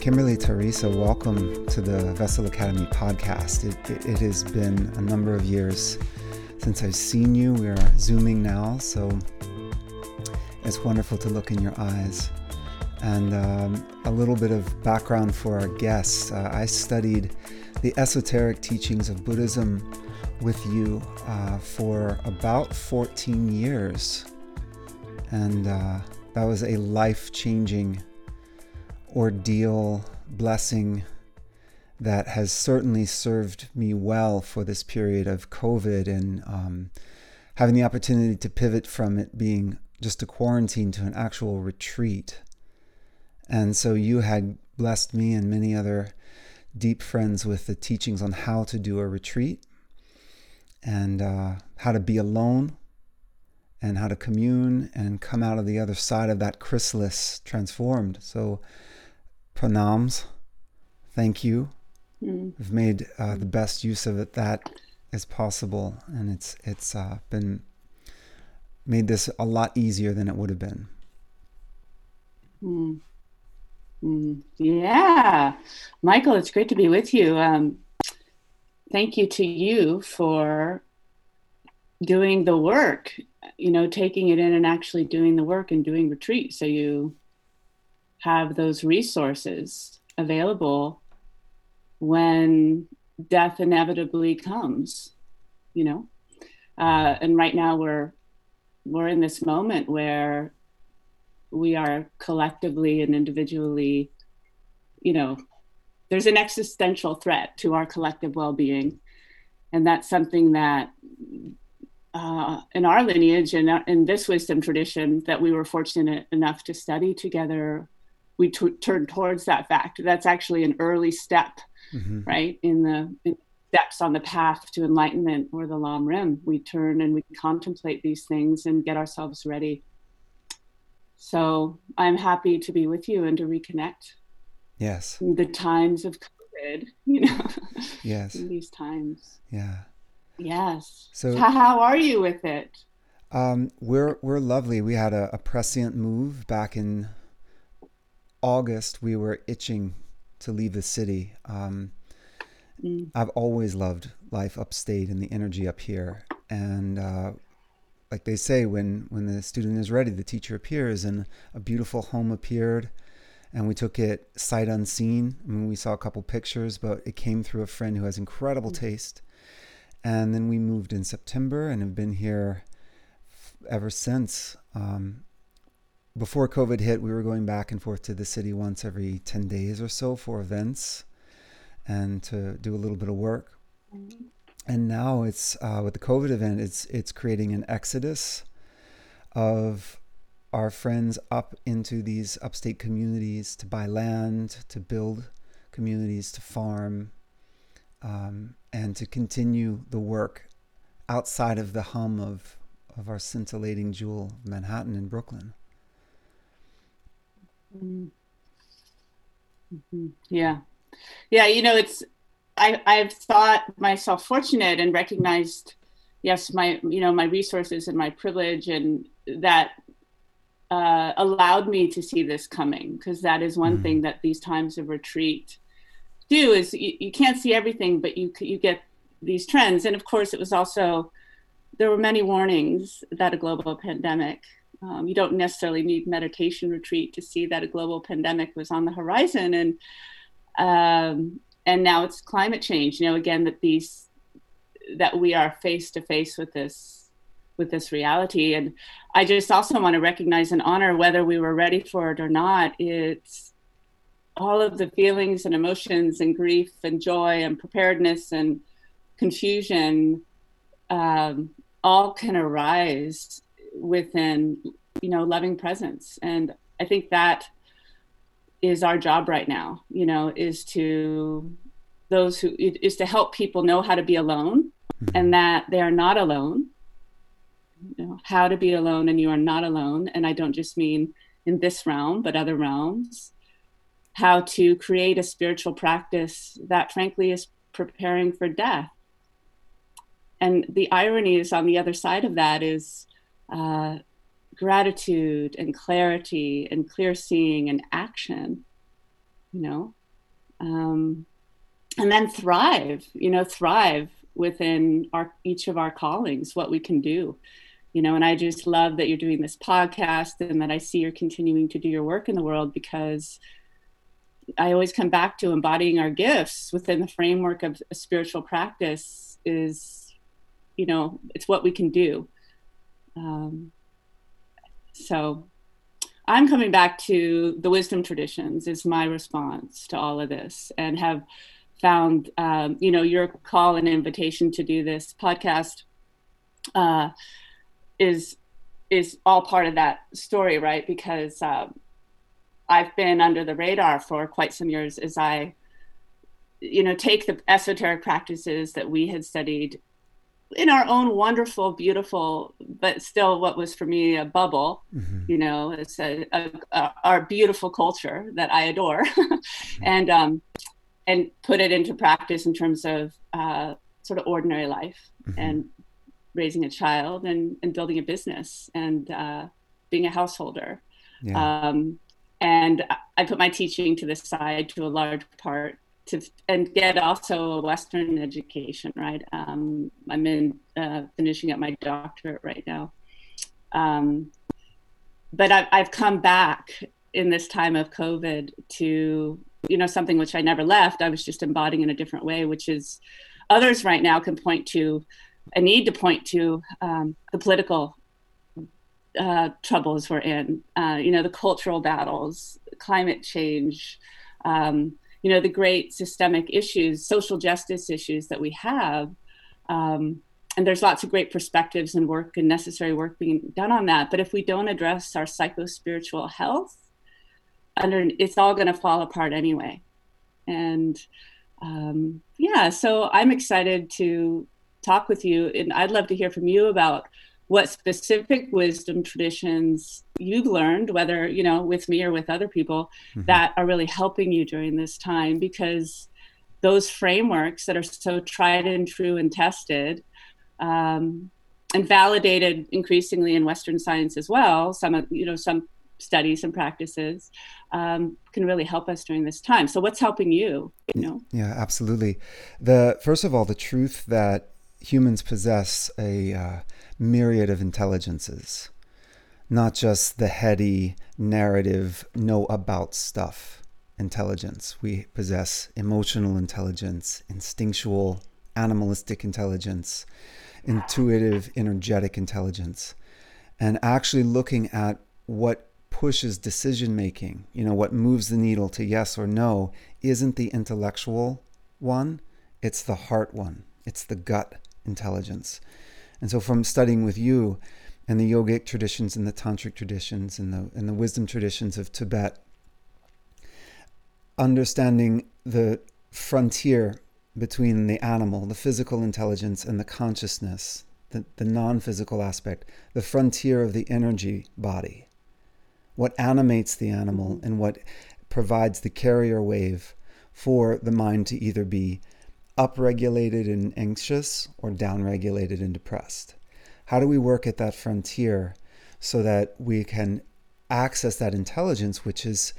Kimberly Teresa, welcome to the Vessel Academy podcast. It, it, it, has been a number of years since I've seen you. We are Zooming now, so it's wonderful to look in your eyes. And um, a little bit of background for our guests. Uh, I studied the esoteric teachings of Buddhism with you uh, for about 14 years. And uh, that was a life changing ordeal, blessing that has certainly served me well for this period of COVID and um, having the opportunity to pivot from it being just a quarantine to an actual retreat. And so you had blessed me and many other deep friends with the teachings on how to do a retreat and uh, how to be alone and how to commune and come out of the other side of that chrysalis transformed. So pranams. Thank you. Mm. We've made uh, the best use of it that is possible, and it's it's uh, been made this a lot easier than it would have been. Mm. Mm. Yeah, Michael, it's great to be with you. Um, thank you to you for doing the work. You know, taking it in and actually doing the work and doing retreat. So you have those resources available when death inevitably comes you know? Uh, and right now we're we're in this moment where we are collectively and individually you know there's an existential threat to our collective well-being. And that's something that uh, in our lineage and in this wisdom tradition that we were fortunate enough to study together we t- turn towards that fact. That's actually an early step, mm-hmm. right? In the in steps on the path to enlightenment or the Lam Rim. We turn and we contemplate these things and get ourselves ready. So I'm happy to be with you and to reconnect. Yes. The times of COVID, you know. Yes. in these times. Yeah. Yes. So how are you with it? Um, we're we're lovely. We had a, a prescient move back in August, we were itching to leave the city. Um, mm. I've always loved life upstate and the energy up here. And uh, like they say, when, when the student is ready, the teacher appears, and a beautiful home appeared. And we took it sight unseen. I mean, we saw a couple pictures, but it came through a friend who has incredible mm. taste. And then we moved in September and have been here ever since. Um, before COVID hit, we were going back and forth to the city once every 10 days or so for events and to do a little bit of work. And now it's uh, with the COVID event, it's it's creating an exodus of our friends up into these upstate communities to buy land, to build communities, to farm, um, and to continue the work outside of the hum of, of our scintillating jewel, Manhattan and Brooklyn. Mm-hmm. Yeah. Yeah. You know, it's, I, I've thought myself fortunate and recognized, yes, my, you know, my resources and my privilege and that uh, allowed me to see this coming because that is one mm. thing that these times of retreat do is you, you can't see everything, but you, you get these trends. And of course it was also, there were many warnings that a global pandemic um, you don't necessarily need meditation retreat to see that a global pandemic was on the horizon, and um, and now it's climate change. You know, again that these that we are face to face with this with this reality, and I just also want to recognize and honor whether we were ready for it or not. It's all of the feelings and emotions and grief and joy and preparedness and confusion um, all can arise within you know loving presence. And i think that is our job right now you know is to those who is to help people know how to be alone mm-hmm. and that they are not alone. You know how to be alone and you are not alone. And i don't just mean in this realm but other realms. How to create a spiritual practice that frankly is preparing for death. And the irony is on the other side of that is uh, gratitude and clarity and clear seeing and action you know, um, and then thrive, you know, thrive within our each of our callings, what we can do. You know, and I just love that you're doing this podcast and that I see you're continuing to do your work in the world because I always come back to embodying our gifts within the framework of a spiritual practice is, you know, it's what we can do. Um, so I'm coming back to the wisdom traditions is my response to all of this and have found, um, you know, your call and invitation to do this podcast uh, is is all part of that story, right? Because uh, I've been under the radar for quite some years as I, you know, take the esoteric practices that we had studied in our own wonderful, beautiful, but still what was for me a bubble, mm-hmm. you know, it's a, a, a, our beautiful culture that I adore, mm-hmm. and um, and put it into practice in terms of uh, sort of ordinary life mm-hmm. and raising a child and, and building a business and uh, being a householder. Yeah. Um, and I put my teaching to the side to a large part to and get also a Western education. Right, um, I'm in uh, finishing up my doctorate right now, um, but I've, I've come back in this time of COVID to you know something which I never left. I was just embodying in a different way, which is others right now can point to a need to point to um, the political uh, troubles we're in, uh, you know, the cultural battles, climate change, um, you know, the great systemic issues, social justice issues that we have. Um, and there's lots of great perspectives and work and necessary work being done on that. But if we don't address our psycho spiritual health, under it's all going to fall apart anyway. And um, yeah, so I'm excited to talk with you, and I'd love to hear from you about what specific wisdom traditions you've learned whether you know with me or with other people mm-hmm. that are really helping you during this time because those frameworks that are so tried and true and tested um, and validated increasingly in western science as well some of you know some studies and practices um, can really help us during this time. So what's helping you you know? Yeah absolutely. The first of all the truth that humans possess a uh, myriad of intelligences, not just the heady, narrative, know about stuff intelligence. We possess emotional intelligence, instinctual, animalistic intelligence, intuitive, energetic intelligence, and actually looking at what pushes decision making, you know, what moves the needle to yes or no, isn't the intellectual one, it's the heart one, it's the gut intelligence. And so, from studying with you and the yogic traditions and the tantric traditions and the, and the wisdom traditions of Tibet, understanding the frontier between the animal, the physical intelligence, and the consciousness, the, the non physical aspect, the frontier of the energy body, what animates the animal and what provides the carrier wave for the mind to either be upregulated and anxious or downregulated and depressed? How do we work at that frontier so that we can access that intelligence, which is,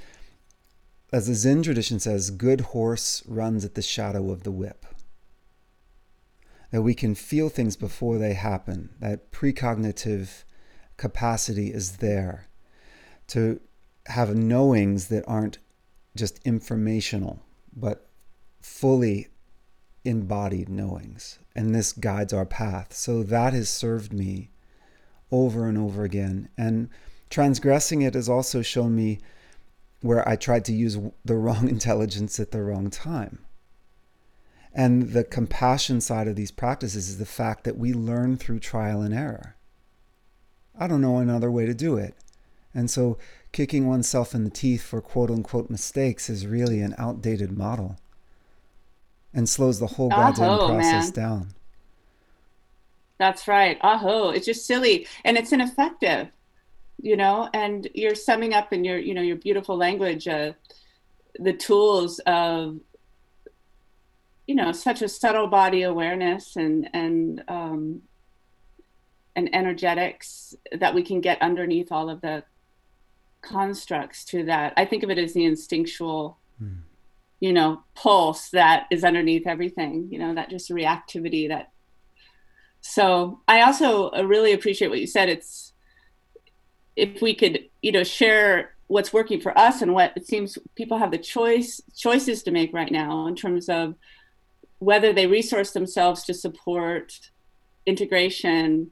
as the Zen tradition says, good horse runs at the shadow of the whip? That we can feel things before they happen, that precognitive capacity is there to have knowings that aren't just informational, but fully embodied knowings, and this guides our path. So that has served me over and over again. And transgressing it has also shown me where I tried to use the wrong intelligence at the wrong time. And the compassion side of these practices is the fact that we learn through trial and error. I don't know another way to do it. And so kicking oneself in the teeth for quote unquote mistakes is really an outdated model and slows the whole goddamn Aho, process man. down. That's right. Aho. It's just silly and it's ineffective, you know, and you're summing up in your, you know, your beautiful language, uh, the tools of, you know, such a subtle body awareness and, and, um, and energetics that we can get underneath all of the constructs to that. I think of it as the instinctual mm. You know, pulse that is underneath everything, you know, that just reactivity that. So I also uh, really appreciate what you said. It's, if we could, you know, share what's working for us and what it seems people have the choice choices to make right now in terms of whether they resource themselves to support integration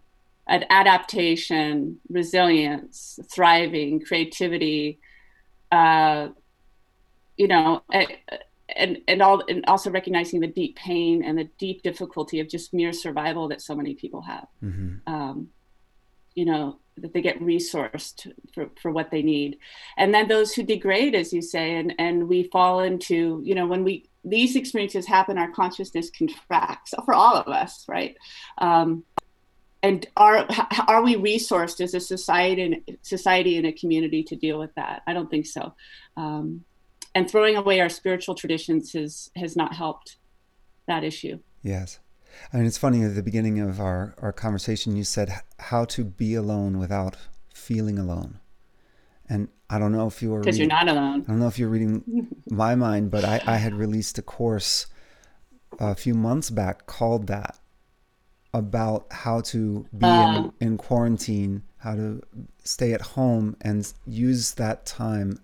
adaptation resilience thriving creativity uh, you know and and all and also recognizing the deep pain and the deep difficulty of just mere survival that so many people have. Mm-hmm. um, you know that they get resourced for, for what they need. And then those who degrade as you say and and we fall into you know when we these experiences happen our consciousness contracts for all of us right? Um, and are are we resourced as a society and society and a community to deal with that? I don't think so. Um, and throwing away our spiritual traditions has has not helped that issue yes I mean, it's funny at the beginning of our, our conversation, you said how to be alone without feeling alone. And I don't know if you were because you're not alone. I don't know if you're reading my mind, but I, I had released a course a few months back called that about how to be uh, in, in quarantine, how to stay at home and use that time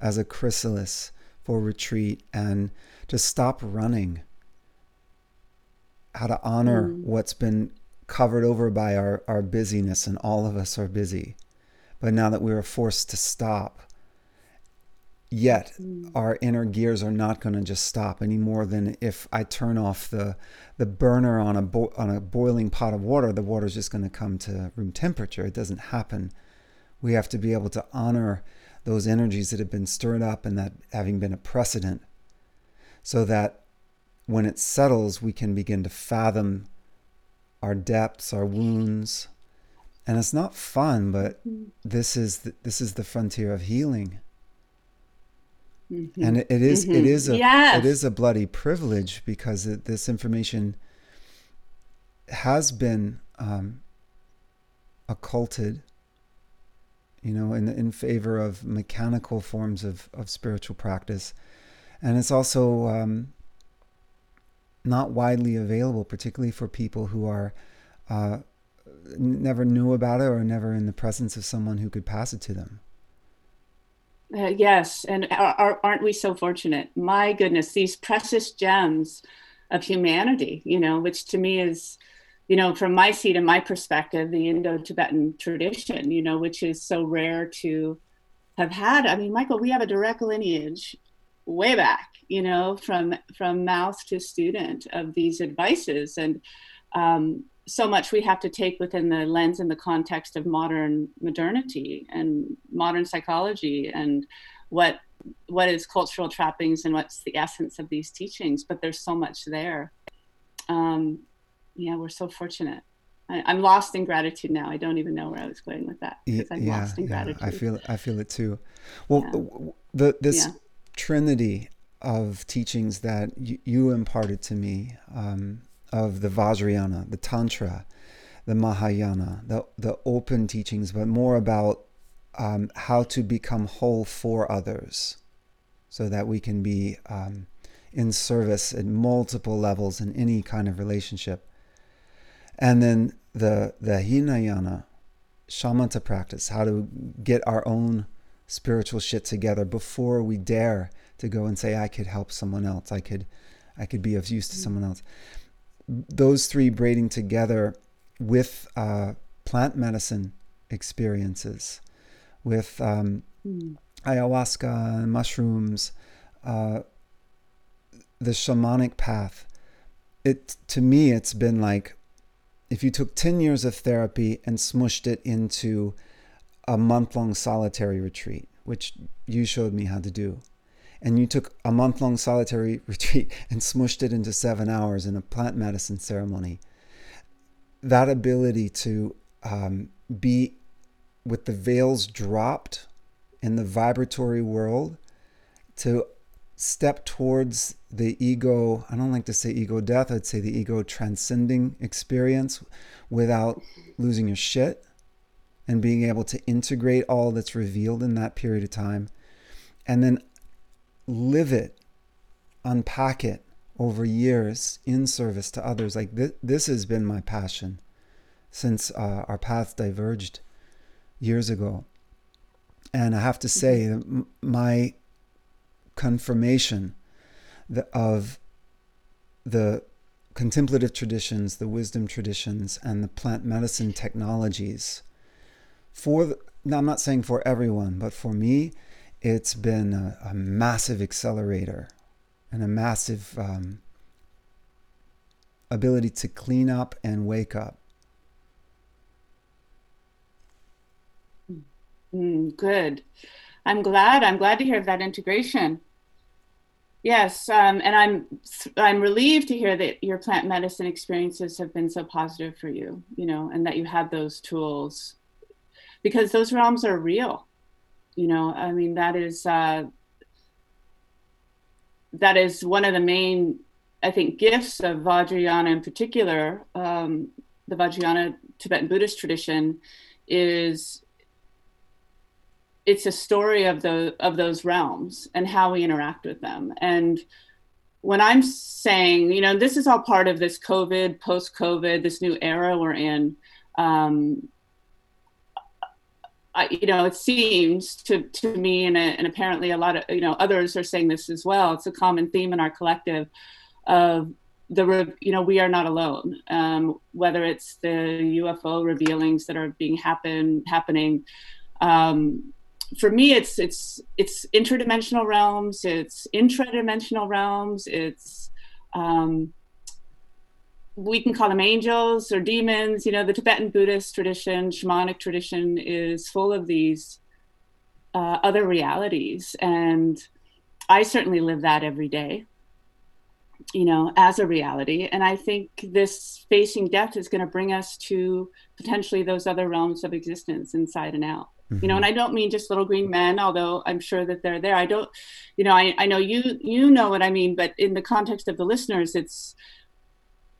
as a chrysalis for retreat and to stop running how to honor mm. what's been covered over by our, our busyness, and all of us are busy. But now that we are forced to stop, yet mm. our inner gears are not going to just stop any more than if I turn off the the burner on a bo- on a boiling pot of water, the water is just going to come to room temperature. It doesn't happen. We have to be able to honor those energies that have been stirred up and that having been a precedent, so that when it settles, we can begin to fathom our depths, our wounds. And it's not fun, but mm-hmm. this is the, this is the frontier of healing. Mm-hmm. And it, it is, mm-hmm. it is a yes. it is a bloody privilege because it, this information has been um, occulted, you know, in in favor of mechanical forms of of spiritual practice, and it's also um, not widely available, particularly for people who are uh, never knew about it or never in the presence of someone who could pass it to them. Uh, yes, and are, aren't we so fortunate? My goodness, these precious gems of humanity, you know, which to me is, you know, from my seat and my perspective, the Indo-Tibetan tradition, you know, which is so rare to have had. I mean, Michael, we have a direct lineage way back you know from from mouth to student of these advices. And um, so much we have to take within the lens and the context of modern modernity and modern psychology and what what is cultural trappings and what's the essence of these teachings. But there's so much there. Um, yeah we're so fortunate I, am lost in gratitude now. I don't even know where I was going with that because I'm yeah, lost in yeah, gratitude. I feel I feel it too. Well, yeah. the this trinity of teachings that you, you imparted to me um, of the Vajrayana, the Tantra, the Mahayana, the, the open teachings, but more about um, how to become whole for others so that we can be um, in service at multiple levels in any kind of relationship. And then the, the Hinayana, shamatha practice, how to get our own spiritual shit together before we dare to go and say I could help someone else. I could I could be of use to someone else. Those three braiding together with uh, plant medicine experiences, with um, mm. ayahuasca and mushrooms, uh, the shamanic path. It to me, it's been like if you took ten years of therapy and smushed it into a month long solitary retreat, which you showed me how to do and you took a month long solitary retreat and smushed it into seven hours in a plant medicine ceremony, that ability to um, be with the veils dropped in the vibratory world, to step towards the ego, I don't like to say ego death, I'd say the ego transcending experience without losing your shit and being able to integrate all that's revealed in that period of time. And then live it, unpack it over years in service to others. Like th- this has been my passion since uh, our paths diverged years ago. And I have to say, my confirmation of the contemplative traditions, the wisdom traditions, and the plant medicine technologies for the, now I'm not saying for everyone, but for me, it's been a, a massive accelerator and a massive um, ability to clean up and wake up. Mm, good. I'm glad. I'm glad to hear that integration. Yes, um, and I'm I'm relieved to hear that your plant medicine experiences have been so positive for you. You know, and that you have those tools, because those realms are real. You know, I mean that is uh, that is one of the main, I think, gifts of Vajrayana in particular. Um, the Vajrayana Tibetan Buddhist tradition is it's a story of the of those realms and how we interact with them. And when i'm saying you know this is all part of this covid post covid this new era we're in um, I, you know it seems to to me and, and apparently a lot of you know others are saying this as well. It's a common theme in our collective of the you know we are not alone. Um, whether it's the ufo revealings that are being happen happening um, for me it's it's it's interdimensional realms it's intradimensional realms it's um, we can call them angels or demons. You know the tibetan buddhist tradition shamanic tradition is full of these uh, other realities. And i certainly live that every day you know as a reality. And i think this facing death is going to bring us to potentially those other realms of existence inside and out Mm-hmm. you know and i don't mean just little green men although i'm sure that they're there i don't you know I, I know you you know what i mean but in the context of the listeners it's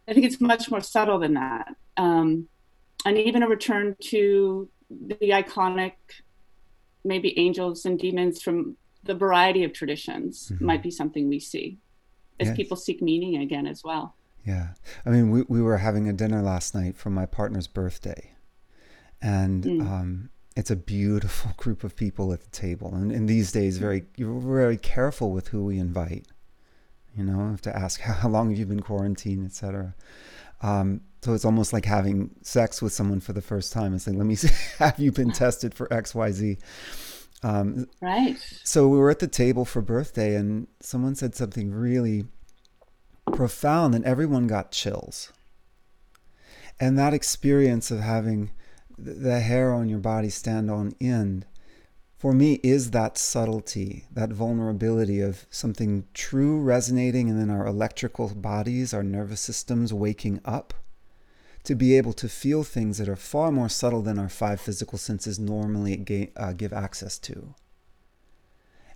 i think it's much more subtle than that um, and even a return to the iconic maybe angels and demons from the variety of traditions mm-hmm. might be something we see as yes. people seek meaning again as well yeah i mean we, we were having a dinner last night for my partner's birthday and mm. um, it's a beautiful group of people at the table. And in these days, very you're very careful with who we invite. You know, I have to ask how long have you been quarantined, etc. Um, so it's almost like having sex with someone for the first time. and like, let me see, have you been tested for X, Y, Z? Um, right. So we were at the table for birthday, and someone said something really profound, and everyone got chills. And that experience of having the hair on your body stand on end for me is that subtlety, that vulnerability of something true resonating and then our electrical bodies, our nervous systems waking up to be able to feel things that are far more subtle than our five physical senses normally uh, give access to.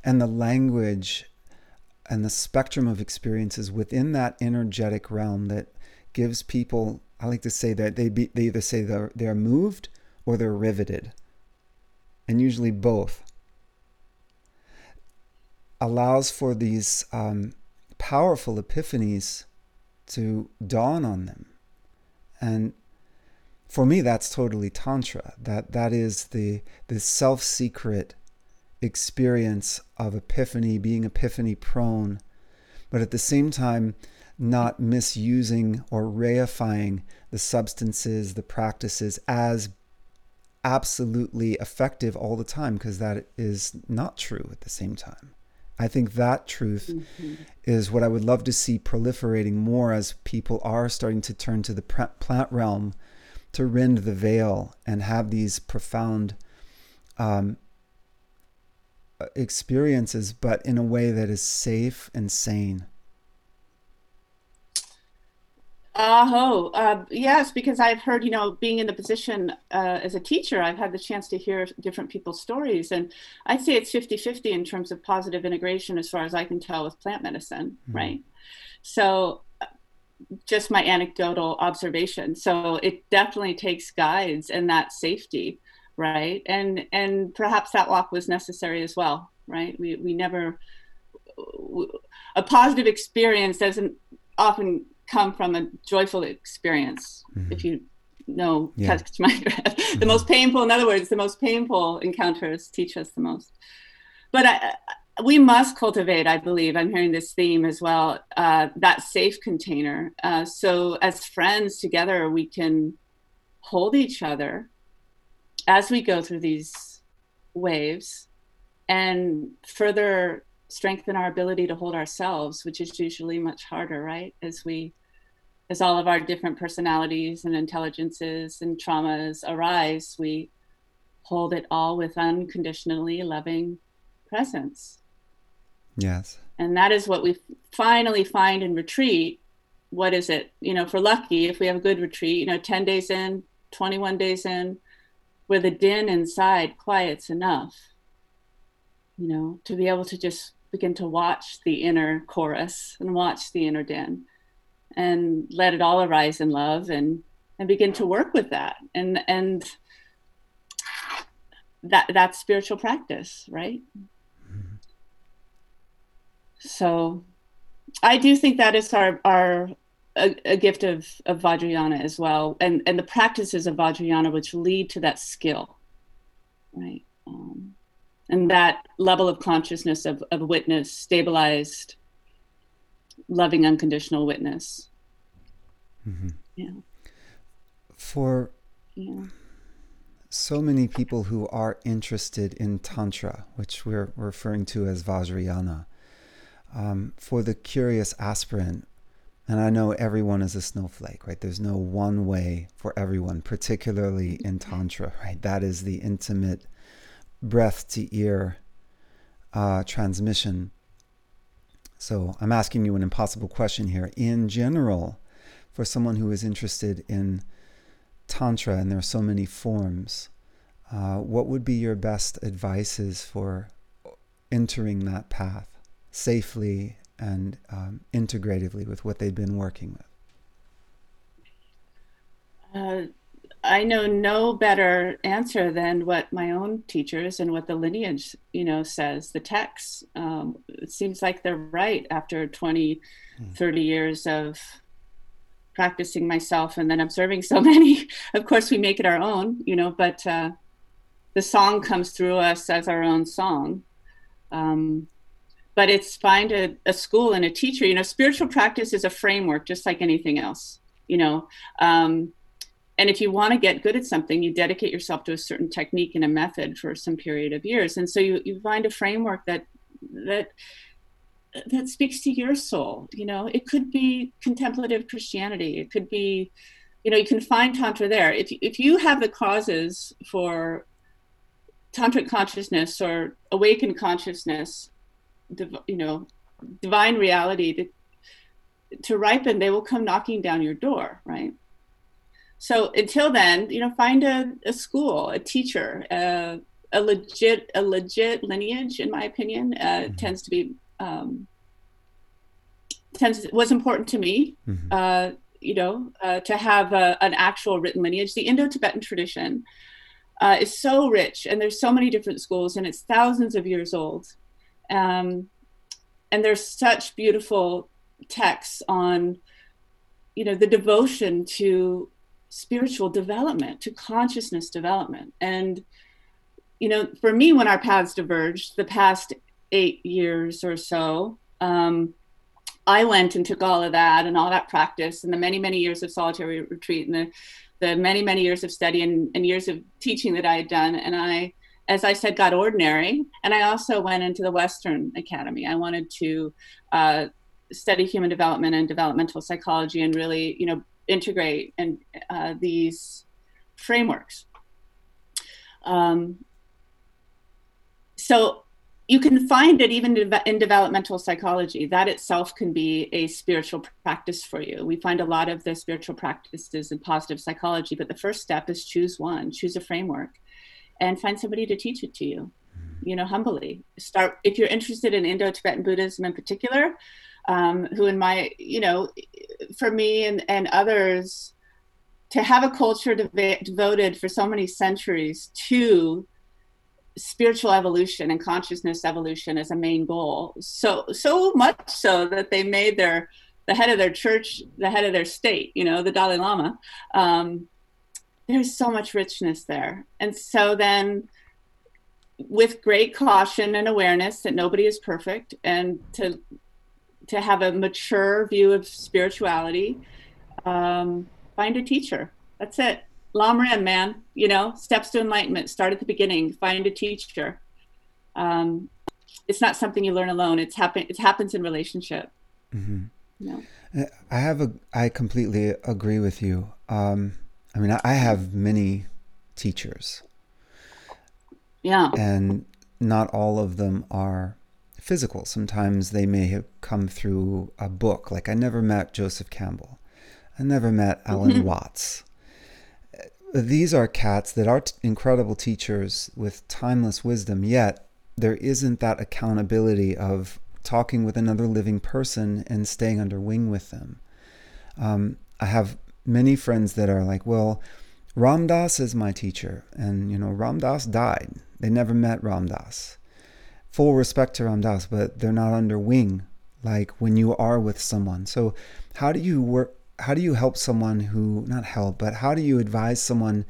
And the language and the spectrum of experiences within that energetic realm that gives people, I like to say that they, be, they either say they're, they're moved or they're riveted, and usually both, allows for these um, powerful epiphanies to dawn on them. And for me, that's totally Tantra. That, that is the, the self secret experience of epiphany, being epiphany prone, but at the same time, not misusing or reifying the substances, the practices as absolutely effective all the time because that is not true at the same time. I think that truth mm-hmm. is what I would love to see proliferating more as people are starting to turn to the plant realm to rend the veil and have these profound um, experiences, but in a way that is safe and sane. Oh, uh, yes, because I've heard, you know, being in the position uh, as a teacher, I've had the chance to hear different people's stories. And I'd say it's 50 50 in terms of positive integration, as far as I can tell, with plant medicine, mm-hmm. right? So, uh, just my anecdotal observation. So, it definitely takes guides and that safety, right? And and perhaps that walk was necessary as well, right? We, we never a positive experience doesn't often come from a joyful experience. Mm-hmm. If you know, yeah. catch my breath. Mm-hmm. The most painful, in other words, the most painful encounters teach us the most. But I, we must cultivate, I believe, I'm hearing this theme as well, uh, that safe container. Uh, so as friends together, we can hold each other as we go through these waves and further strengthen our ability to hold ourselves, which is usually much harder, right? As we, as all of our different personalities and intelligences and traumas arise, we hold it all with unconditionally loving presence. Yes. And that is what we finally find in retreat. What is it? You know, for lucky, if we have a good retreat, you know, 10 days in, 21 days in, where the din inside quiets enough, you know, to be able to just begin to watch the inner chorus and watch the inner din and let it all arise in love and and begin to work with that and and that that's spiritual practice right mm-hmm. so i do think that is our our a, a, gift of, of Vajrayana as well, and, and the practices of Vajrayana which lead to that skill, right? Um, and that level of consciousness of, of witness, stabilized, loving, unconditional witness. Mm-hmm. Yeah. For yeah. so many people who are interested in Tantra, which we're referring to as Vajrayana, um, for the curious aspirant, and I know everyone is a snowflake, right? There's no one way for everyone, particularly in Tantra, right? That is the intimate breath to ear uh, transmission. So I'm asking you an impossible question here. In general, for someone who is interested in Tantra, and there are so many forms, uh, what would be your best advices for entering that path safely and um, integratively with what they've been working with? Uh, I know no better answer than what my own teachers and what the lineage, you know, says, the text. Um, it seems like they're right after 20, mm. 30 years of practicing myself and then observing so many. of course, we make it our own, you know, but uh, the song comes through us as our own song. Um, but it's find a, a school and a teacher you know spiritual practice is a framework just like anything else you know um, and if you want to get good at something you dedicate yourself to a certain technique and a method for some period of years. And so you, you find a framework that that that speaks to your soul you know? It could be contemplative christianity. It could be you know you can find tantra there. If, if you have the causes for tantric consciousness or awakened consciousness you know divine reality to, to ripen they will come knocking down your door right so until then you know find a, a school a teacher uh, a legit a legit lineage in my opinion uh, mm-hmm. tends to be um, tends was important to me mm-hmm. uh, you know uh, to have a, an actual written lineage the indo-tibetan tradition uh, is so rich and there's so many different schools and it's thousands of years old um, and there's such beautiful texts on you know the devotion to spiritual development to consciousness development and you know for me when our paths diverged the past eight years or so um, i went and took all of that and all that practice and the many many years of solitary retreat and the, the many many years of study and, and years of teaching that i had done and i as I said, got ordinary. And I also went into the Western Academy. I wanted to uh, study human development and developmental psychology and really, you know, integrate and uh, these frameworks. Um, so you can find it even in developmental psychology. That itself can be a spiritual practice for you. We find a lot of the spiritual practices in positive psychology, but the first step is choose one, choose a framework and find somebody to teach it to you you know humbly start if you're interested in indo-tibetan buddhism in particular um, who in my you know for me and, and others to have a culture dev- devoted for so many centuries to spiritual evolution and consciousness evolution as a main goal. So so much so that they made their the head of their church the head of their state. You know, the Dalai Lama. Um, there's so much richness there, and so then with great caution and awareness that nobody is perfect and to to have a mature view of spirituality um, find a teacher that's it Lam Rim, man. You know, steps to enlightenment. Start at the beginning. Find a teacher. Um, it's not something you learn alone. It's happen. It happens in relationship. Mm-hmm. You know? I have a. I completely agree with you. Um, I mean, I have many teachers. Yeah. And not all of them are physical. Sometimes they may have come through a book. Like I never met Joseph Campbell. I never met Alan. Watts these are cats that are t- incredible teachers with timeless wisdom, yet there isn't that accountability of talking with another living person and staying under wing with them. Um, I have many friends that are like, well, Ram Dass is my teacher, and you know, Ram Dass died. They never met Ram Dass. Full respect to Ram Dass, but they're not under wing like when you are with someone. So, how do you work? how do you help someone who not help but how do you advise someone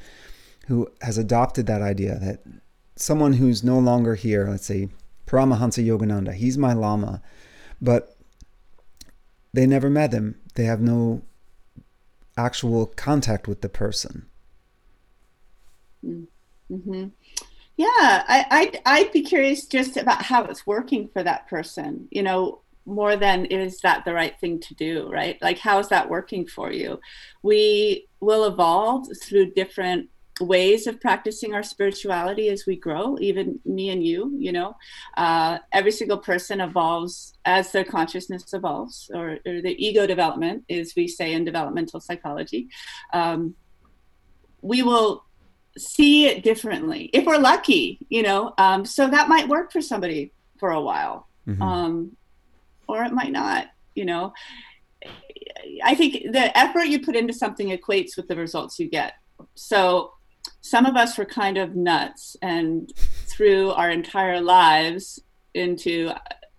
who has adopted that idea that someone who's no longer here let's say paramahansa yogananda he's my lama but they never met him they have no actual contact with the person mm-hmm. Yeah I, I'd, I'd be curious just about how it's working for that person you know more than is that the right thing to do, right? Like, how is that working for you? We will evolve through different ways of practicing our spirituality as we grow even me and you you know uh, every single person evolves as their consciousness evolves or, or, the ego development as we say in developmental psychology um, we will see it differently if we're lucky you know um, so that might work for somebody for a while. Mm-hmm. um, or it might not you know. I think the effort you put into something equates with the results you get. So some of us were kind of nuts and threw our entire lives into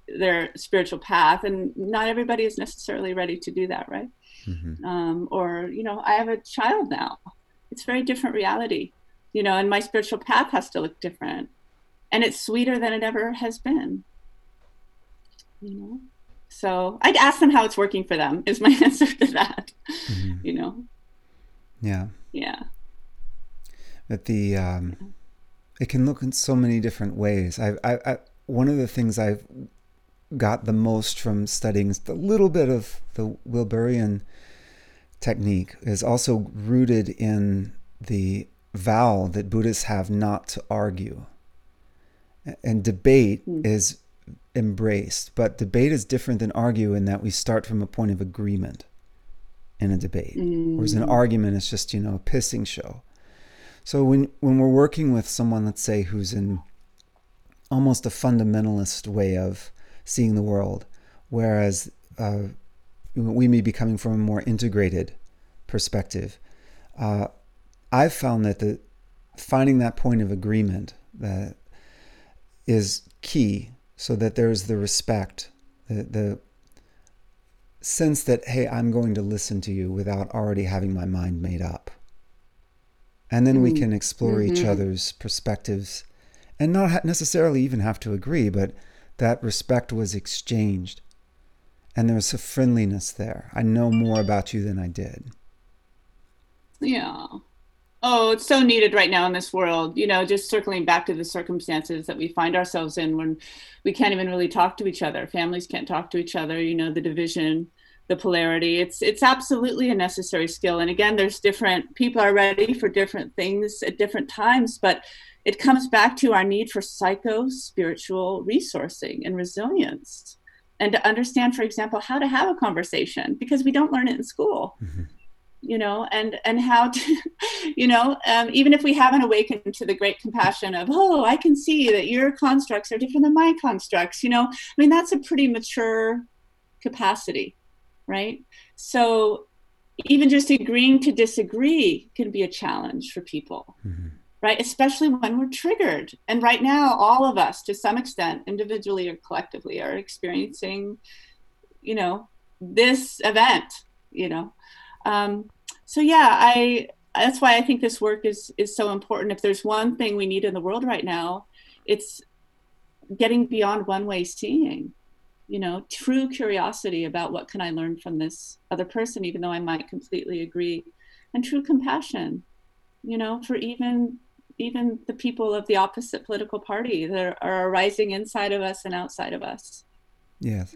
their spiritual path and not everybody is necessarily ready to do that right? Mm-hmm. um, or you know i have a child now. It's very different reality you know and my spiritual path has to look different and it's sweeter than it ever has been you know so I'd ask them how it's working for them. Is my answer to that. Mm-hmm. You know. Yeah. Yeah. That the um, it can look in so many different ways. I, I, I one of the things I've got the most from studying a little bit of the Wilberian technique is also rooted in the vow that Buddhists have not to argue. And debate mm. is embraced. But debate is different than argue in that we start from a point of agreement in a debate, mm. whereas an argument is just you know a pissing show. So when when we're working with someone, let's say who's in almost a fundamentalist way of seeing the world, whereas uh, we may be coming from a more integrated perspective. Uh, I've found that the finding that point of agreement that is key so that there's the respect, the, the sense that, hey, I'm going to listen to you without already having my mind made up. And then mm-hmm. we can explore mm-hmm. each other's perspectives and not necessarily even have to agree, but that respect was exchanged. And there's a friendliness there. I know more about you than I did. Yeah oh it's so needed right now in this world you know just circling back to the circumstances that we find ourselves in when we can't even really talk to each other. Families can't talk to each other you know the division the polarity. It's it's absolutely a necessary skill. And again there's different people are ready for different things at different times but it comes back to our need for psycho spiritual resourcing and resilience and to understand for example how to have a conversation because we don't learn it in school. Mm-hmm you know and and how to you know um, even if we haven't awakened to the great compassion of oh i can see that your constructs are different than my constructs you know i mean that's a pretty mature capacity right so even just agreeing to disagree can be a challenge for people mm-hmm. right? Especially when we're triggered. And right now, all of us, to some extent, individually or collectively, are experiencing, you know, this event, you know. Um, so yeah, I that's why I think this work is is so important. If there's one thing we need in the world right now, it's getting beyond one way seeing you know true curiosity about what can i learn from this other person even though i might completely agree and true compassion you know for even even the people of the opposite political party that are arising inside of us and outside of us. Yes.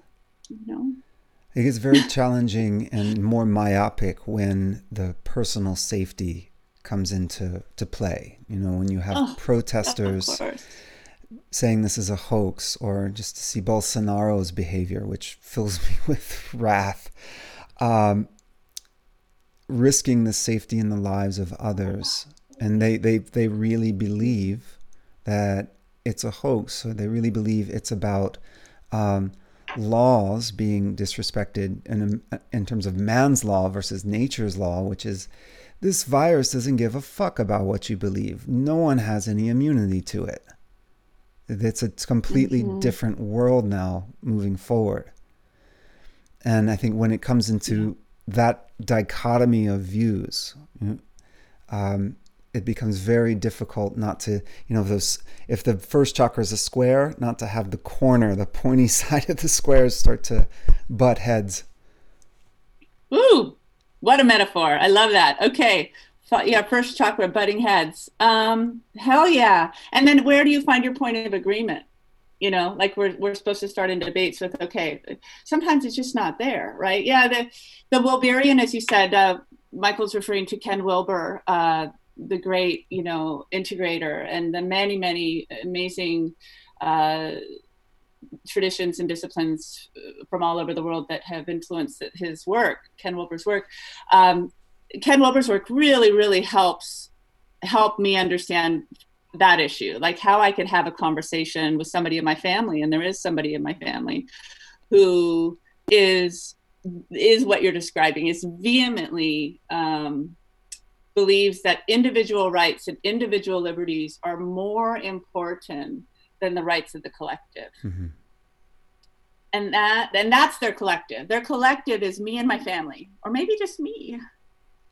You know it gets very challenging and more myopic when the personal safety comes into to play you know when you have oh, protesters saying this is a hoax or just to see Bolsonaro's behavior, which fills me with wrath, um, risking the safety and the lives of others. And they, they, they really believe that it's a hoax. So they really believe it's about um, laws being disrespected in, in terms of man's law versus nature's law, which is this virus doesn't give a fuck about what you believe. No one has any immunity to it. It's a completely mm-hmm. different world now moving forward. And I think when it comes into yeah. that dichotomy of views, um, it becomes very difficult not to, you know, those if the first chakra is a square, not to have the corner, the pointy side of the squares start to butt heads. Ooh, what a metaphor! I love that. Okay, yeah, first chakra, butting heads. Um, hell yeah. And then where do you find your point of agreement? You know, like we're, we're supposed to start in debates with, okay, sometimes it's just not there, right? Yeah, the, the Wilberian, as you said, uh, Michael's referring to Ken Wilber, uh, the great, you know, integrator, and the many, many amazing uh, traditions and disciplines from all over the world that have influenced his work, Ken Wilber's work. Um, Ken Wilber's work really, really helps help me understand that issue, like how I could have a conversation with somebody in my family, and there is somebody in my family who is is what you're describing is vehemently um, believes that individual rights and individual liberties are more important than the rights of the collective. Mm-hmm. And that and that's their collective. Their collective is me and my family, or maybe just me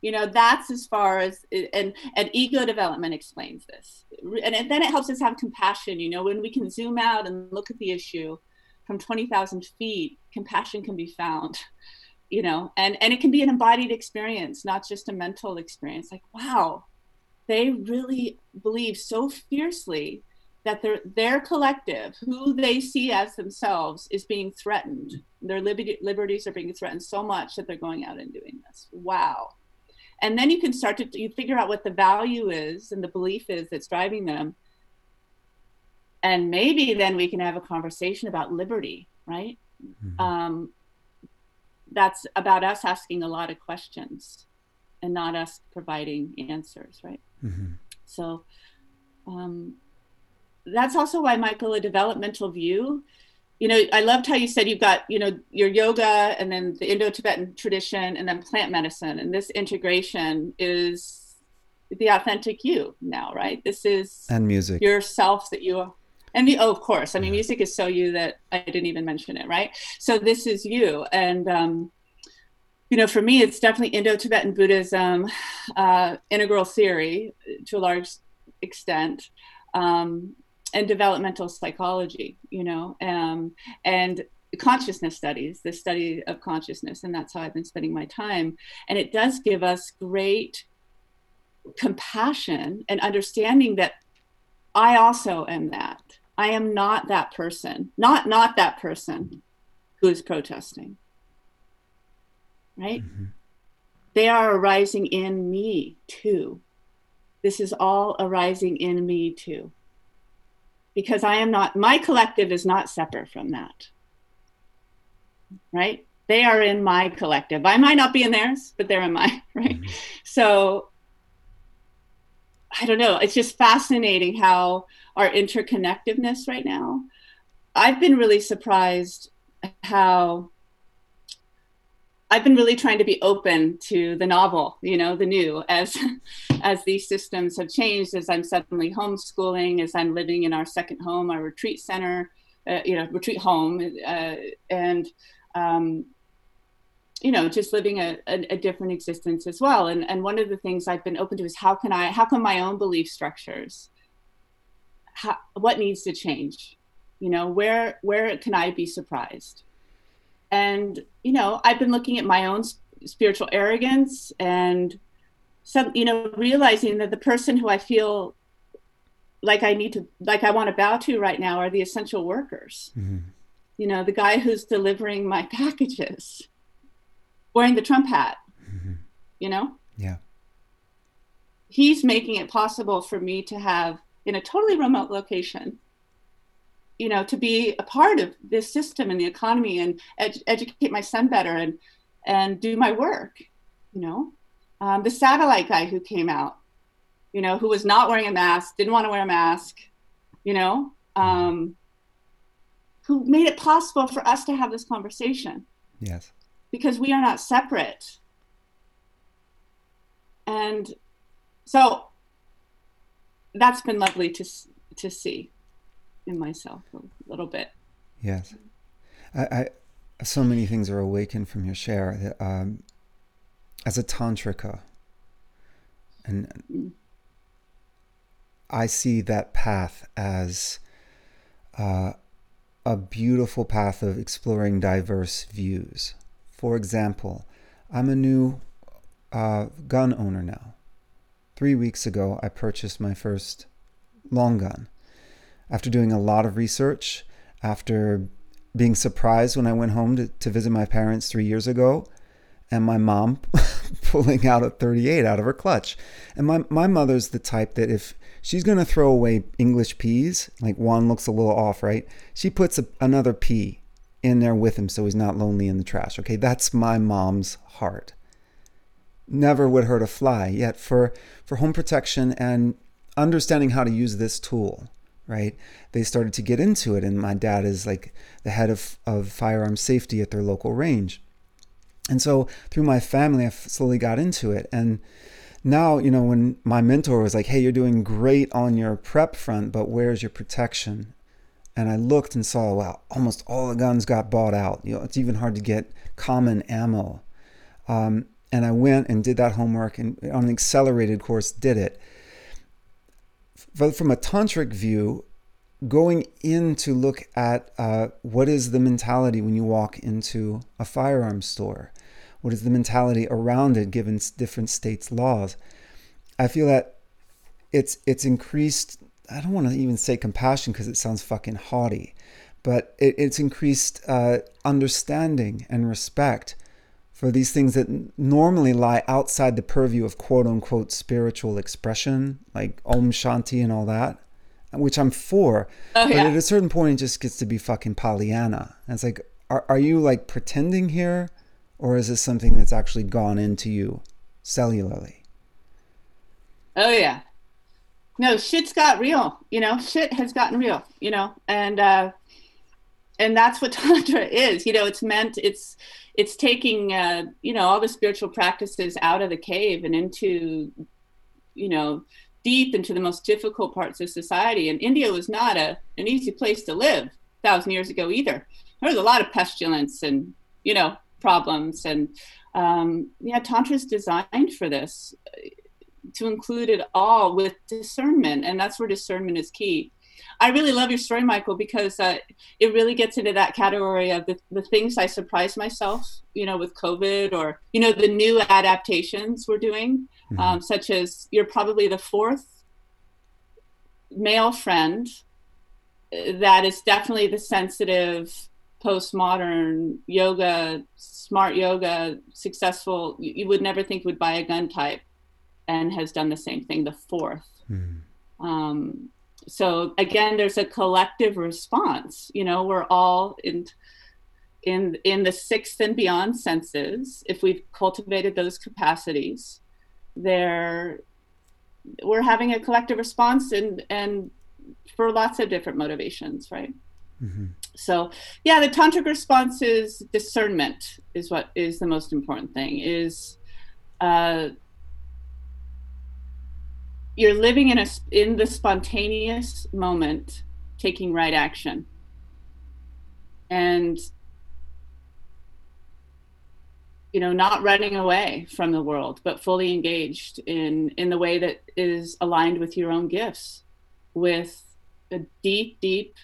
you know that's as far as and and ego development explains this and then it helps us have compassion you know when we can zoom out and look at the issue from 20,000 feet compassion can be found you know and and it can be an embodied experience not just a mental experience. Like wow they really believe so fiercely that their their collective who they see as themselves is being threatened. Their liberty, liberties are being threatened so much that they're going out and doing this. Wow. And then you can start to you figure out what the value is and the belief is that's driving them. And maybe then we can have a conversation about liberty right? Mm-hmm. um, that's about us asking a lot of questions and not us providing answers right mm-hmm. so um, that's also why michael a developmental view you know, I loved how you said you've got, you know, your yoga and then the Indo-Tibetan tradition and then plant medicine. And this integration is the authentic you now, right? This is and music yourself that you and the, oh, of course. I mean, music is so you that I didn't even mention it, right? So this is you. And um, you know, for me, it's definitely Indo-Tibetan Buddhism, uh, integral theory to a large extent. Um, and developmental psychology, you know, um, and consciousness studies, the study of consciousness. And that's how I've been spending my time. And it does give us great compassion and understanding that I also am that. I am not that person, not not that person who is protesting. Right? Mm-hmm. They are arising in me too. This is all arising in me too because I am not, my collective is not separate from that. Right? They are in my collective. I might not be in theirs, but they're in mine, right? Mm-hmm. So I don't know. It's just fascinating how our interconnectedness right now. I've been really surprised how I've been really trying to be open to the novel, you know, the new, as as these systems have changed, as I'm suddenly homeschooling, as I'm living in our second home, our retreat center, uh, you know, retreat home, uh, and um, you know, just living a, a, a, different existence as well. And and one of the things I've been open to is how can I, how can my own belief structures, how, what needs to change, you know, where where can I be surprised? and you know i've been looking at my own spiritual arrogance and some you know realizing that the person who i feel like i need to like i want to bow to right now are the essential workers mm-hmm. you know the guy who's delivering my packages wearing the trump hat mm-hmm. you know? Yeah. He's making it possible for me to have in a totally remote location you know to be a part of this system and the economy and ed- educate my son better and and do my work you know? Um, the satellite guy who came out you know who was not wearing a mask didn't want to wear a mask you know? Um, who made it possible for us to have this conversation. Yes because we are not separate and so that's been lovely to to see in myself a little bit. Yes, I, I so many things are awakened from your share. Um, as a tantrika, and mm. I see that path as uh, a beautiful path of exploring diverse views. For example, I'm a new uh, gun owner now. Three weeks ago, I purchased my first long gun after doing a lot of research, after being surprised when I went home to, to visit my parents three years ago, and my mom pulling out a 38 out of her clutch. And my, my mother's the type that if she's going to throw away English peas, like one looks a little off, right? She puts a, another pea in there with him so he's not lonely in the trash. Okay, that's my mom's heart. Never would hurt a fly. Yet for, for home protection and understanding how to use this tool, right? They started to get into it, and my dad is like the head of, of firearm safety at their local range. And so through my family, I slowly got into it. And now, you know, when my mentor was like, hey, you're doing great on your prep front, but where's your protection? And I looked and saw, wow, almost all the guns got bought out. You know, it's even hard to get common ammo. Um, and I went and did that homework and on an accelerated course did it But from a tantric view, going in to look at uh, what is the mentality when you walk into a firearms store, what is the mentality around it given different states' laws. I feel that it's it's increased. I don't want to even say compassion because it sounds fucking haughty, but it, it's increased uh, understanding and respect for these things that normally lie outside the purview of quote unquote spiritual expression, like Om Shanti and all that, which I'm for. Oh, yeah. But at a certain point, it just gets to be fucking Pollyanna. And it's like, are, are you like pretending here? Or is this something that's actually gone into you cellularly? Oh, yeah. No, shit's got real, you know, shit has gotten real, you know, and, uh, and that's what tantra is, you know, it's meant, it's, it's taking uh, you know all the spiritual practices out of the cave and into you know deep into the most difficult parts of society. And india was not a, an easy place to live a thousand years ago either. There was a lot of pestilence and you know problems and um, yeah tantra is designed for this to include it all with discernment and that's where discernment is key I really love your story, Michael, because uh, it really gets into that category of the, the things I surprised myself, you know, with COVID or, you know, the new adaptations we're doing, mm-hmm. um, such as you're probably the fourth male friend uh, that is definitely the sensitive postmodern yoga smart yoga successful you, would never think would buy a gun type and has done the same thing the fourth mm. um, so again there's a collective response you know we're all in in in the sixth and beyond senses if we've cultivated those capacities there we're having a collective response and and for lots of different motivations right Mm-hmm. So, yeah, the tantric response is discernment is what is the most important thing. Is uh, you're living in a in the spontaneous moment, taking right action, and you know not running away from the world but fully engaged in in the way that is aligned with your own gifts with a deep deep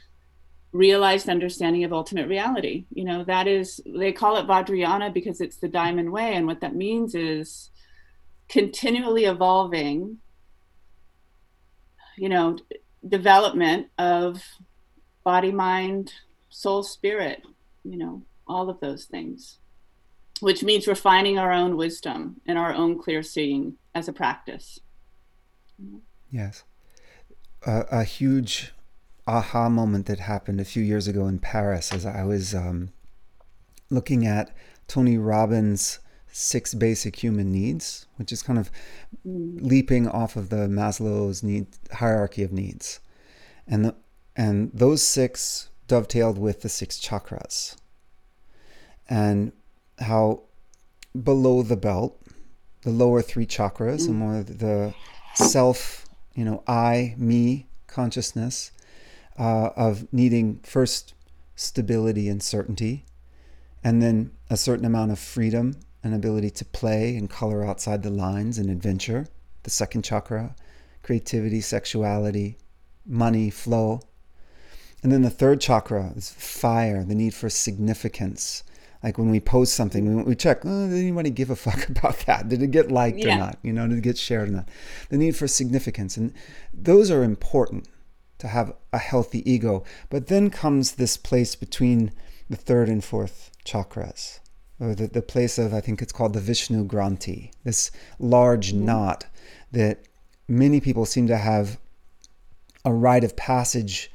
realized understanding of ultimate reality. You know that is they call it vajrayana because it's the diamond way. And what that means is continually evolving you know development of body mind soul spirit you know all of those things which means refining our own wisdom and our own clear seeing as a practice. Yes. Uh, a huge aha moment that happened a few years ago in Paris as I was um, looking at Tony Robbins' six basic human needs, which is kind of mm. leaping off of the Maslow's need hierarchy of needs. And the, and those six dovetailed with the six chakras. And how below the belt, the lower three chakras, mm. and more the self, you know, I, me consciousness uh, of needing first stability and certainty, and then a certain amount of freedom and ability to play and color outside the lines and adventure. The second chakra, creativity, sexuality, money, flow. And then the third chakra is fire, the need for significance, like when we post something, we, we check, oh, did anybody give a fuck about that? Did it get liked yeah. or not? You know, did it get shared or not? The need for significance. And those are important to have a healthy ego. But then comes this place between the third and fourth chakras, or the, the place of, I think it's called the Vishnu Granthi, this large mm-hmm. knot that many people seem to have a rite of passage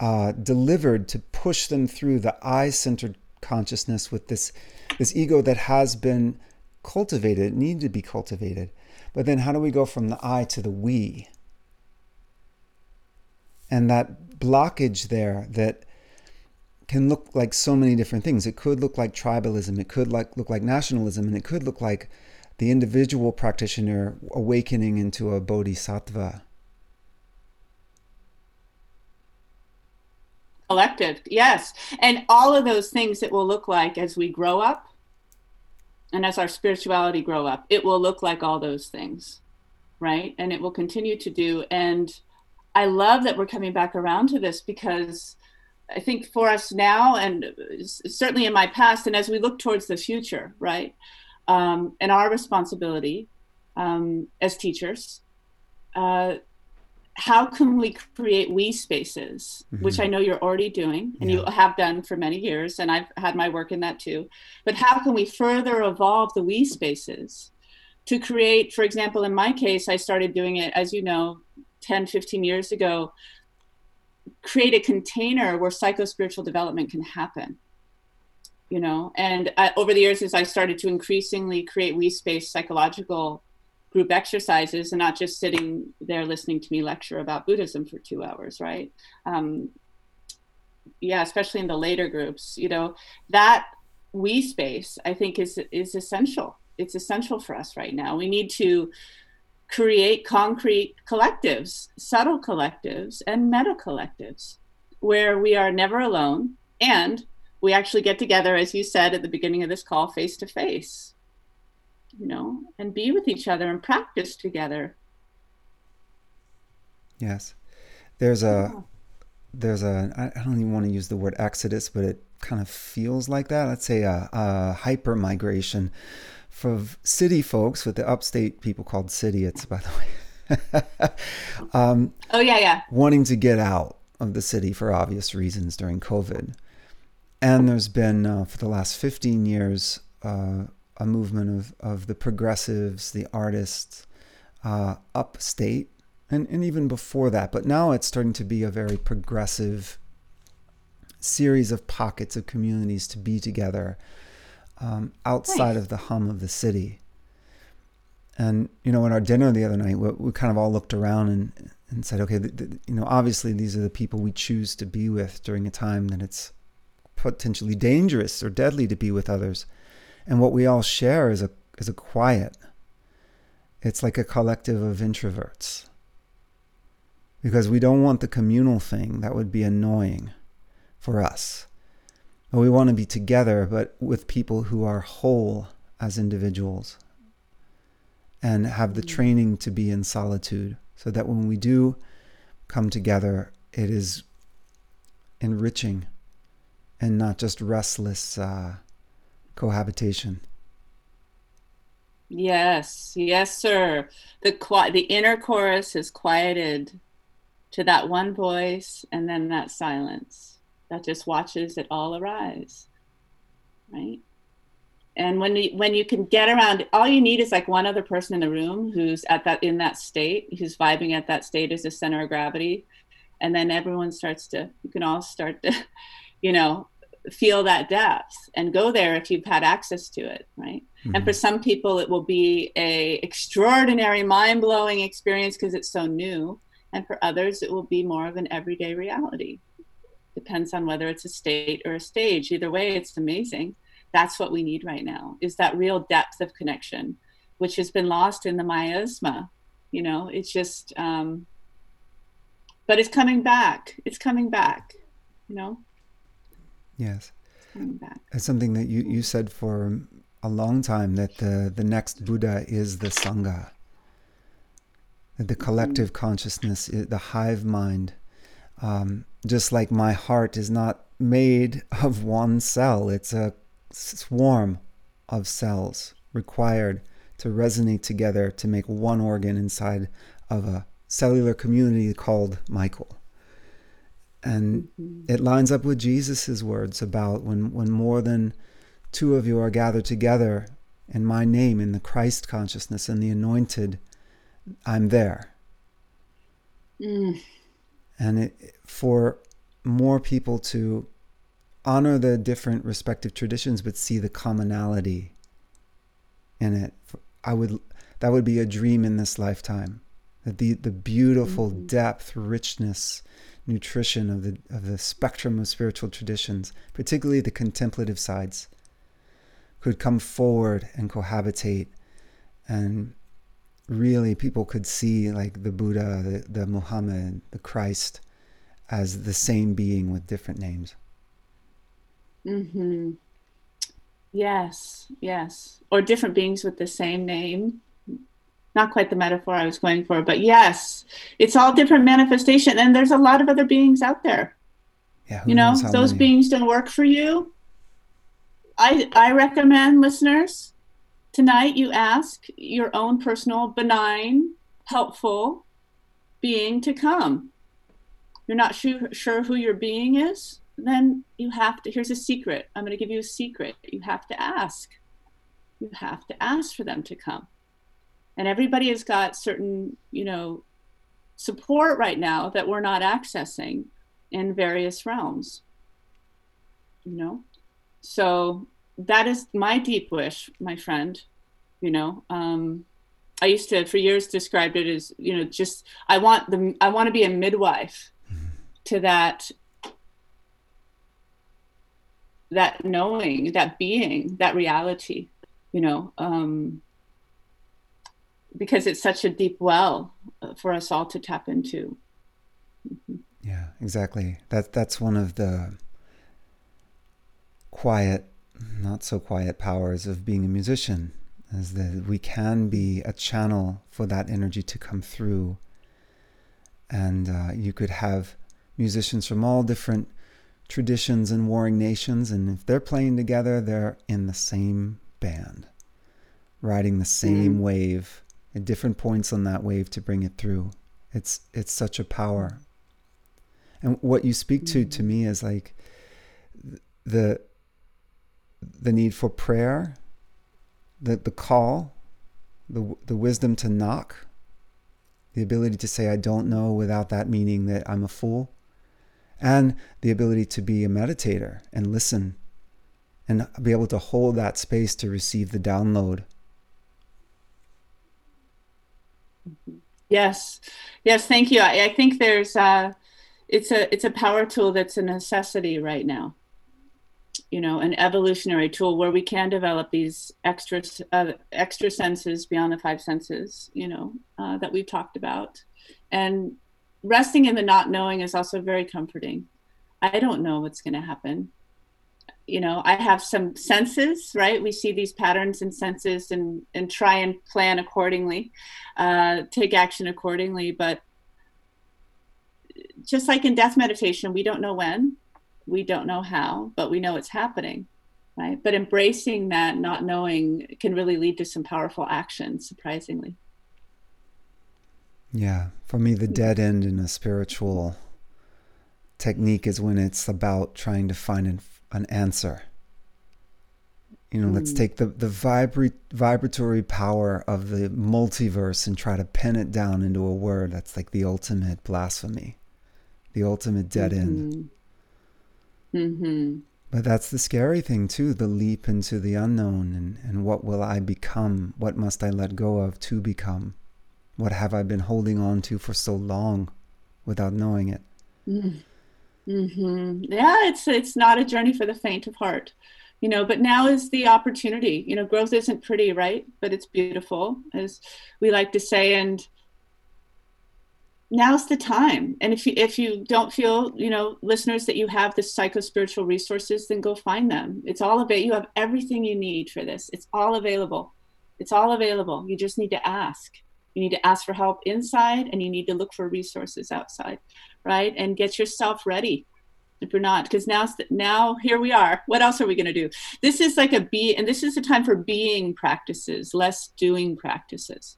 uh, delivered to push them through the I centered consciousness with this this ego that has been cultivated, needed to be cultivated. But then how do we go from the I to the we? And that blockage there that can look like so many different things. It could look like tribalism, it could like look like nationalism, and it could look like the individual practitioner awakening into a bodhisattva. collective yes and all of those things it will look like as we grow up and as our spirituality grow up it will look like all those things right and it will continue to do and i love that we're coming back around to this because i think for us now and certainly in my past and as we look towards the future right um, and our responsibility um, as teachers uh, how can we create we spaces mm-hmm. which i know you're already doing and yeah. you have done for many years and i've had my work in that too but how can we further evolve the we spaces to create for example in my case i started doing it as you know 10 15 years ago create a container where psycho spiritual development can happen you know and over the years as i started to increasingly create we space psychological group exercises and not just sitting there listening to me lecture about Buddhism for two hours, right? Um, yeah, especially in the later groups, you know, that we space I think is is essential. It's essential for us right now. We need to create concrete collectives, subtle collectives, and meta collectives where we are never alone and we actually get together, as you said at the beginning of this call, face to face you know, and be with each other and practice together. Yes. There's a, yeah. there's a, I don't even want to use the word exodus, but it kind of feels like that. Let's say a, a hyper migration for city folks with the upstate people called city. It's by the way. um, oh yeah, yeah. Wanting to get out of the city for obvious reasons during COVID, and there's been uh, for the last 15 years uh, a movement of, of the progressives, the artists, uh, upstate, and, and even before that. But now it's starting to be a very progressive series of pockets of communities to be together um, outside nice. of the hum of the city. And you know, in our dinner the other night, we, we kind of all looked around and and said, okay, the, the, you know, obviously these are the people we choose to be with during a time that it's potentially dangerous or deadly to be with others. And what we all share is a is a quiet. It's like a collective of introverts. Because we don't want the communal thing that would be annoying for us. But we want to be together, but with people who are whole as individuals and have the mm. training to be in solitude so that when we do come together, it is enriching and not just restless uh, cohabitation. Yes, yes, sir. The the inner chorus is quieted to that one voice, and then that silence that just watches it all arise, right? and when you when you can get around all you need is like one other person in the room who's at that in that state who's vibing at that state as a center of gravity and then everyone starts to you can all start to you know feel that depth and go there if you've had access to it right mm-hmm. and for some people it will be a extraordinary mind-blowing experience because it's so new and for others it will be more of an everyday reality depends on whether it's a state or a stage. Either way it's amazing. That's what we need right now is that real depth of connection which has been lost in the miasma you know? It's just um but it's coming back. It's coming back you know? Yes. It's something that you you said for a long time that the the next buddha is the sangha that the collective consciousness the hive mind. Um, just like my heart is not made of one cell it's a swarm of cells required to resonate together to make one organ inside of a cellular community called Michael. And it lines up with Jesus' words about when, when more than two of you are gathered together in my name, in the Christ consciousness and the anointed, I'm there. Mm. And it, for more people to honor the different respective traditions, but see the commonality in it. I would that would be a dream in this lifetime. That the the beautiful mm-hmm. depth, richness, nutrition of the of the spectrum of spiritual traditions, particularly the contemplative sides, could come forward and cohabitate, and really people could see like the Buddha, the, the Muhammad, the Christ, as the same being with different names. Mm-hmm. Yes, yes. Or different beings with the same name. Not quite the metaphor I was going for, but yes, it's all different manifestation. And there's a lot of other beings out there. Yeah, you know, those many? beings don't work for you. I I recommend listeners tonight you ask your own personal benign, helpful being to come. You're not sure, sure who your being is? then you have to here's a secret. I'm going to give you a secret. You have to ask. You have to ask for them to come. And everybody has got certain you know support right now that we're not accessing in various realms you know? So that is my deep wish my friend you know um i used to for years described it as you know just i want the i want to be a midwife to that that knowing, that being, that reality, you know, um, because it's such a deep well for us all to tap into. Mm-hmm. Yeah, exactly. That that's one of the quiet, not so quiet powers of being a musician, is that we can be a channel for that energy to come through, and uh, you could have musicians from all different traditions and warring nations, and if they're playing together, they're in the same band, riding the same mm. wave at different points on that wave to bring it through. It's it's such a power. And what you speak to to me is like the the need for prayer, the the call, the the wisdom to knock, the ability to say I don't know without that meaning that I'm a fool and the ability to be a meditator and listen and be able to hold that space to receive the download. Yes, yes, thank you. I, I think there's a, it's a it's a power tool that's a necessity right now. You know, an evolutionary tool where we can develop these extra uh, extra senses beyond the five senses. You know, uh, that we've talked about, and resting in the not knowing is also very comforting. I don't know what's going to happen you know i have some senses right we see these patterns and senses and and try and plan accordingly uh, take action accordingly but just like in death meditation we don't know when we don't know how but we know it's happening right but embracing that not knowing can really lead to some powerful action surprisingly yeah for me the dead end in a spiritual technique is when it's about trying to find an an answer. You know, mm. let's take the, the vibra- vibratory power of the multiverse and try to pin it down into a word that's like the ultimate blasphemy, the ultimate dead mm-hmm. end. Mm-hmm. But that's the scary thing, too the leap into the unknown and, and what will I become? What must I let go of to become? What have I been holding on to for so long without knowing it? Mm. Mm-hmm. Yeah, it's it's not a journey for the faint of heart, you know. But now is the opportunity. You know, growth isn't pretty, right? But it's beautiful, as we like to say. And now's the time. And if you if you don't feel, you know, listeners that you have the psycho spiritual resources, then go find them. It's all of it. You have everything you need for this. It's all available. It's all available. You just need to ask. You need to ask for help inside, and you need to look for resources outside right? And get yourself ready if you're not because now now here we are what else are we going to do this is like a be and this is a time for being practices less doing practices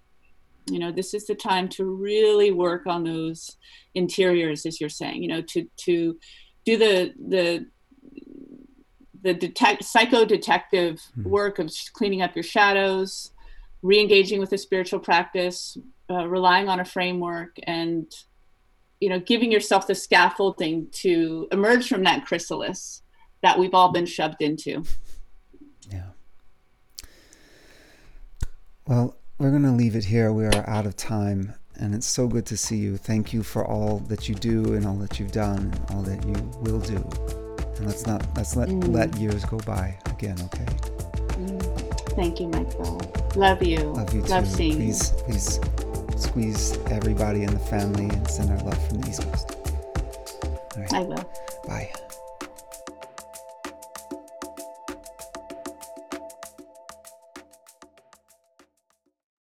you know this is the time to really work on those interiors as you're saying you know to to do the the the detect psycho detective mm-hmm. work of cleaning up your shadows re-engaging with a spiritual practice uh, relying on a framework and you know giving yourself the scaffolding to emerge from that chrysalis that we've all been shoved into yeah well we're going to leave it here we are out of time and it's so good to see you thank you for all that you do and all that you've done and all that you will do and let's not let's let mm. let years go by again okay mm. thank you michael love you love you too love seeing please you. please squeeze everybody in the family and send our love from the East Coast. I will. Bye.